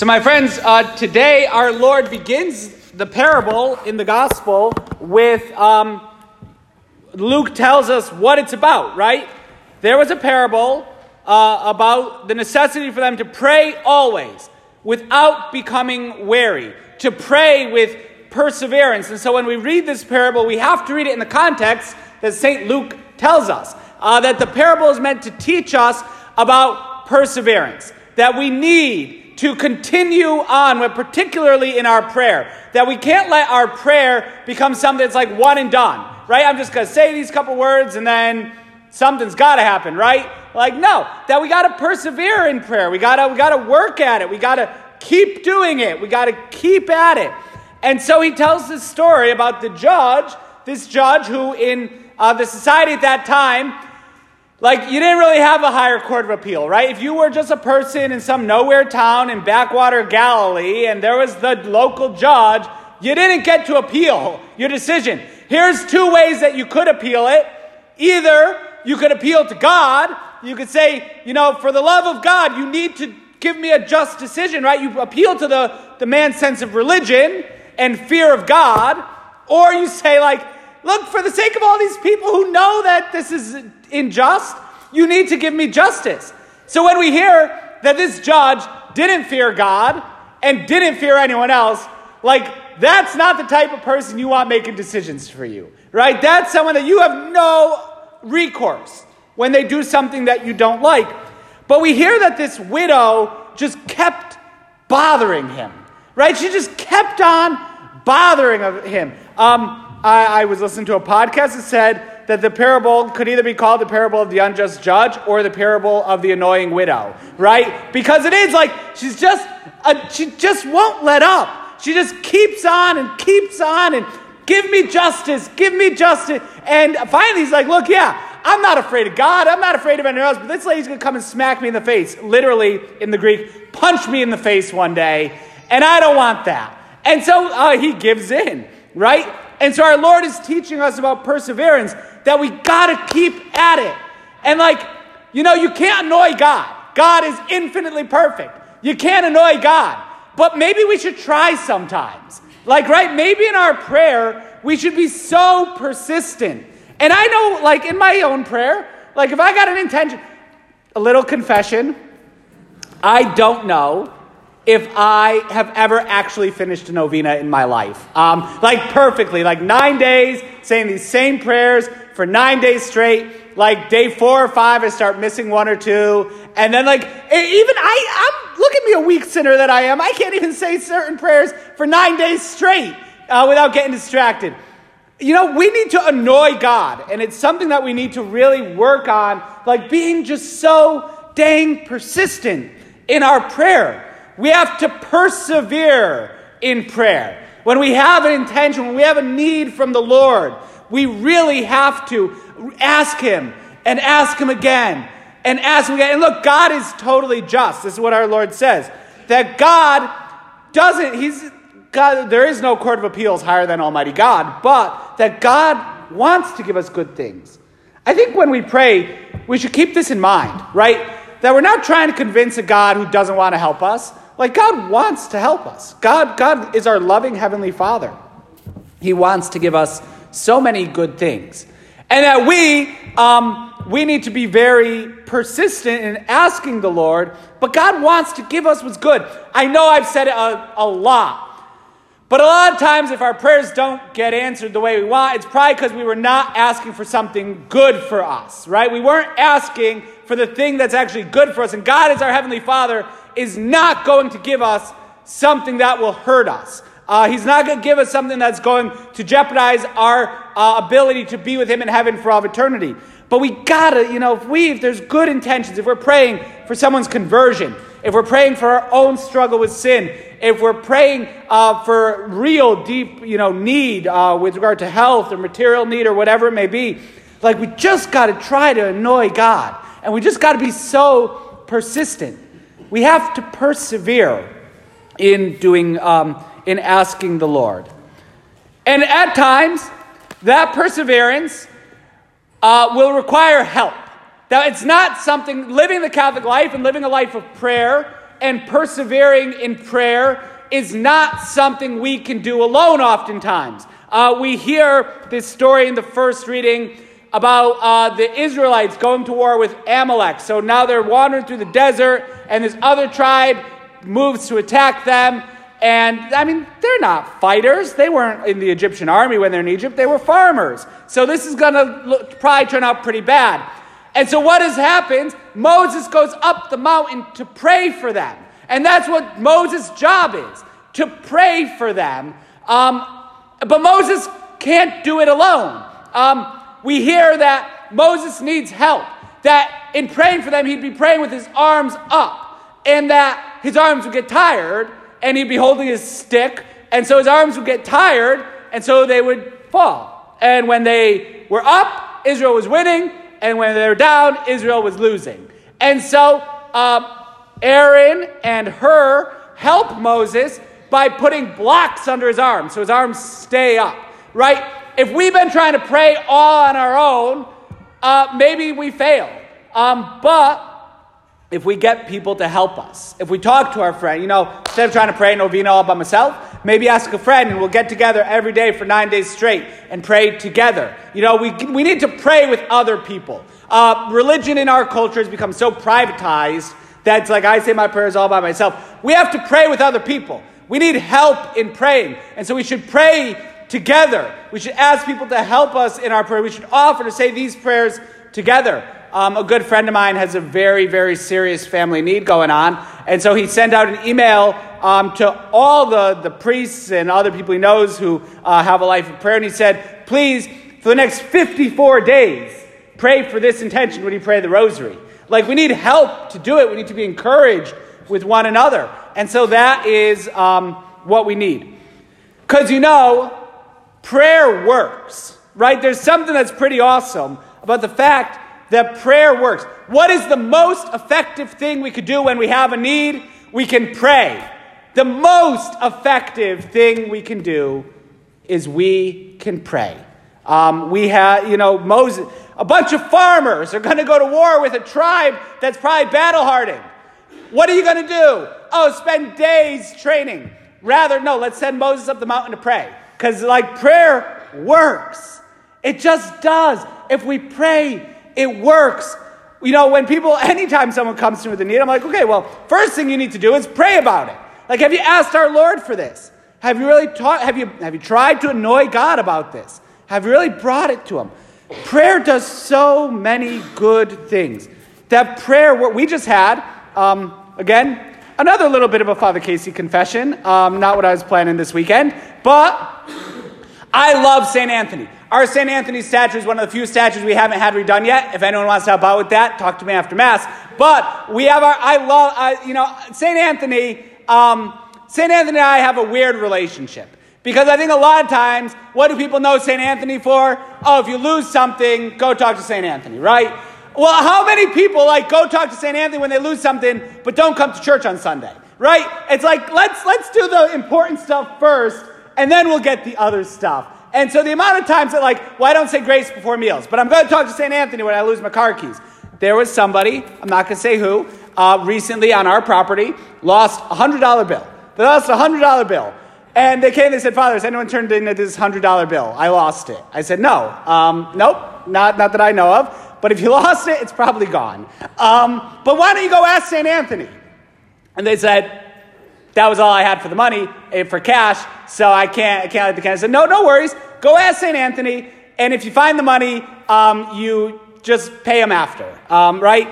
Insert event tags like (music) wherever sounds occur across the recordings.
So, my friends, uh, today our Lord begins the parable in the gospel with um, Luke tells us what it's about, right? There was a parable uh, about the necessity for them to pray always without becoming weary, to pray with perseverance. And so, when we read this parable, we have to read it in the context that St. Luke tells us uh, that the parable is meant to teach us about perseverance, that we need to continue on, particularly in our prayer. That we can't let our prayer become something that's like one and done, right? I'm just going to say these couple words and then something's got to happen, right? Like, no, that we got to persevere in prayer. We got to we got to work at it. We got to keep doing it. We got to keep at it. And so he tells this story about the judge, this judge who in uh, the society at that time like, you didn't really have a higher court of appeal, right? If you were just a person in some nowhere town in backwater Galilee and there was the local judge, you didn't get to appeal your decision. Here's two ways that you could appeal it. Either you could appeal to God, you could say, you know, for the love of God, you need to give me a just decision, right? You appeal to the, the man's sense of religion and fear of God, or you say, like, look, for the sake of all these people who know that this is unjust, you need to give me justice. So when we hear that this judge didn't fear God and didn't fear anyone else, like that's not the type of person you want making decisions for you, right? That's someone that you have no recourse when they do something that you don't like. But we hear that this widow just kept bothering him, right? She just kept on bothering him. Um, I, I was listening to a podcast that said that the parable could either be called the parable of the unjust judge or the parable of the annoying widow, right? Because it is like she's just, uh, she just won't let up. She just keeps on and keeps on and give me justice, give me justice. And finally, he's like, look, yeah, I'm not afraid of God. I'm not afraid of anyone else, but this lady's going to come and smack me in the face, literally in the Greek, punch me in the face one day. And I don't want that. And so uh, he gives in, right? And so our Lord is teaching us about perseverance that we got to keep at it. And like, you know, you can't annoy God. God is infinitely perfect. You can't annoy God. But maybe we should try sometimes. Like, right? Maybe in our prayer, we should be so persistent. And I know, like, in my own prayer, like, if I got an intention, a little confession, I don't know if I have ever actually finished a novena in my life. Um, like perfectly, like nine days, saying these same prayers for nine days straight. Like day four or five, I start missing one or two. And then, like, even I, I'm, look at me, a weak sinner that I am. I can't even say certain prayers for nine days straight uh, without getting distracted. You know, we need to annoy God, and it's something that we need to really work on, like being just so dang persistent in our prayer. We have to persevere in prayer. When we have an intention, when we have a need from the Lord, we really have to ask Him and ask Him again and ask Him again. And look, God is totally just. This is what our Lord says. That God doesn't, He's God, there is no court of appeals higher than Almighty God, but that God wants to give us good things. I think when we pray, we should keep this in mind, right? That we're not trying to convince a God who doesn't want to help us. Like God wants to help us. God, God is our loving Heavenly Father. He wants to give us so many good things. And that we, um, we need to be very persistent in asking the Lord, but God wants to give us what's good. I know I've said it a, a lot, but a lot of times, if our prayers don't get answered the way we want, it's probably because we were not asking for something good for us, right? We weren't asking for the thing that's actually good for us. And God, as our Heavenly Father, is not going to give us something that will hurt us. Uh, he's not going to give us something that's going to jeopardize our uh, ability to be with Him in heaven for all eternity. But we gotta, you know, if we, if there's good intentions, if we're praying for someone's conversion, if we're praying for our own struggle with sin, if we're praying uh, for real deep, you know, need uh, with regard to health or material need or whatever it may be, like we just got to try to annoy God, and we just got to be so persistent. We have to persevere in doing, um, in asking the Lord. And at times, that perseverance uh, will require help. That it's not something, living the Catholic life and living a life of prayer and persevering in prayer is not something we can do alone oftentimes. Uh, we hear this story in the first reading about uh, the Israelites going to war with Amalek. So now they're wandering through the desert, and this other tribe moves to attack them. And I mean, they're not fighters. They weren't in the Egyptian army when they're in Egypt, they were farmers. So this is going to probably turn out pretty bad. And so what has happened? Moses goes up the mountain to pray for them. And that's what Moses' job is to pray for them. Um, but Moses can't do it alone. Um, we hear that Moses needs help, that in praying for them, he'd be praying with his arms up, and that his arms would get tired, and he'd be holding his stick, and so his arms would get tired, and so they would fall. And when they were up, Israel was winning, and when they were down, Israel was losing. And so um, Aaron and Hur help Moses by putting blocks under his arms so his arms stay up, right? If we've been trying to pray all on our own, uh, maybe we fail. Um, but if we get people to help us, if we talk to our friend, you know, instead of trying to pray novena all by myself, maybe ask a friend and we'll get together every day for nine days straight and pray together. You know, we, we need to pray with other people. Uh, religion in our culture has become so privatized that it's like I say my prayers all by myself. We have to pray with other people. We need help in praying. And so we should pray together. We should ask people to help us in our prayer. We should offer to say these prayers together. Um, a good friend of mine has a very, very serious family need going on. And so he sent out an email um, to all the, the priests and other people he knows who uh, have a life of prayer. And he said, please, for the next 54 days, pray for this intention when you pray the rosary. Like, we need help to do it. We need to be encouraged with one another. And so that is um, what we need. Because you know, prayer works, right? There's something that's pretty awesome about the fact that prayer works. What is the most effective thing we could do when we have a need? We can pray. The most effective thing we can do is we can pray. Um, we have, you know, Moses, a bunch of farmers are going to go to war with a tribe that's probably battle hardened. What are you going to do? Oh, spend days training. Rather, no, let's send Moses up the mountain to pray. Because, like, prayer works. It just does. If we pray, it works. You know, when people, (laughs) anytime someone comes to me with a need, I'm like, okay, well, first thing you need to do is pray about it. Like, have you asked our Lord for this? Have you really taught, have you, have you tried to annoy God about this? Have you really brought it to Him? Prayer does so many good things. That prayer, what we just had, um, Again, another little bit of a Father Casey confession. Um, not what I was planning this weekend, but I love St. Anthony. Our St. Anthony statue is one of the few statues we haven't had redone yet. If anyone wants to help out with that, talk to me after Mass. But we have our, I love, I, you know, St. Anthony, um, St. Anthony and I have a weird relationship. Because I think a lot of times, what do people know St. Anthony for? Oh, if you lose something, go talk to St. Anthony, right? Well, how many people like go talk to St. Anthony when they lose something, but don't come to church on Sunday? Right? It's like let's let's do the important stuff first, and then we'll get the other stuff. And so the amount of times that like, well, I don't say grace before meals, but I'm going to talk to St. Anthony when I lose my car keys. There was somebody, I'm not going to say who, uh, recently on our property lost a hundred dollar bill. They lost a hundred dollar bill. And they came, they said, Father, has anyone turned in this $100 bill? I lost it. I said, No. Um, nope, not, not that I know of. But if you (laughs) lost it, it's probably gone. Um, but why don't you go ask St. Anthony? And they said, that was all I had for the money, eh, for cash, so I can't, I can't let the. I said, no, no worries. Go ask St. Anthony, and if you find the money, um, you just pay him after, um, right?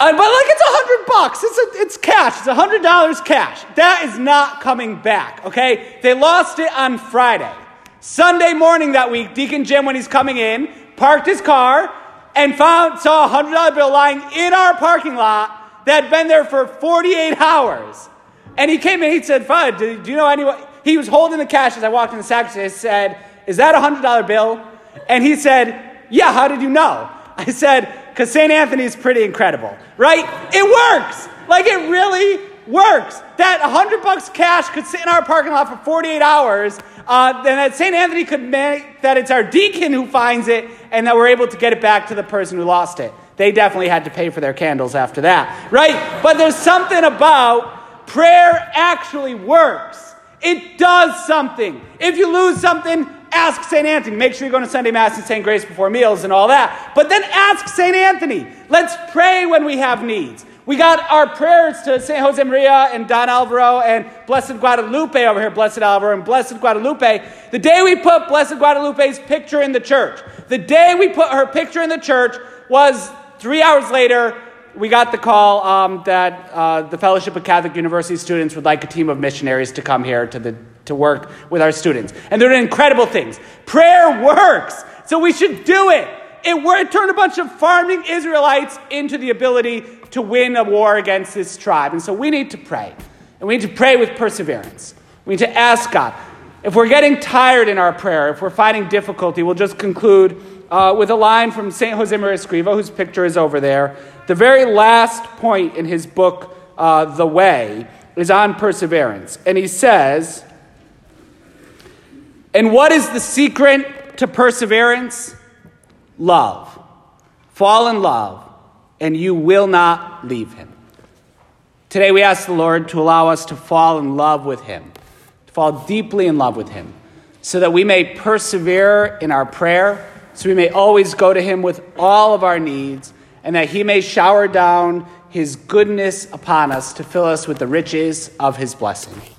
Uh, but like it's a hundred bucks. It's a, it's cash. It's a hundred dollars cash. That is not coming back. Okay, they lost it on Friday. Sunday morning that week, Deacon Jim, when he's coming in, parked his car, and found saw a hundred dollar bill lying in our parking lot that had been there for 48 hours. And he came in, he said, Fud, do, do you know anyone? He was holding the cash as I walked in the sacristy. I said, Is that a hundred dollar bill? And he said, Yeah, how did you know? (laughs) I said, because St. Anthony is pretty incredible, right? It works. Like it really works. That 100 bucks cash could sit in our parking lot for 48 hours uh, then that St. Anthony could make that it's our deacon who finds it and that we're able to get it back to the person who lost it. They definitely had to pay for their candles after that, right? But there's something about prayer actually works. It does something. If you lose something, ask St. Anthony. Make sure you're going to Sunday Mass and St. Grace before meals and all that. But then ask St. Anthony. Let's pray when we have needs. We got our prayers to St. Jose Maria and Don Alvaro and Blessed Guadalupe over here, Blessed Alvaro and Blessed Guadalupe. The day we put Blessed Guadalupe's picture in the church, the day we put her picture in the church was three hours later, we got the call um, that uh, the Fellowship of Catholic University students would like a team of missionaries to come here to, the, to work with our students. And they're doing incredible things. Prayer works, so we should do it. It, it turned a bunch of farming Israelites into the ability to win a war against this tribe. And so we need to pray. And we need to pray with perseverance. We need to ask God. If we're getting tired in our prayer, if we're finding difficulty, we'll just conclude uh, with a line from St. Jose Maria Escriva, whose picture is over there. The very last point in his book, uh, The Way, is on perseverance. And he says, And what is the secret to perseverance? Love. Fall in love, and you will not leave him. Today, we ask the Lord to allow us to fall in love with him, to fall deeply in love with him, so that we may persevere in our prayer so we may always go to him with all of our needs, and that he may shower down his goodness upon us to fill us with the riches of his blessing.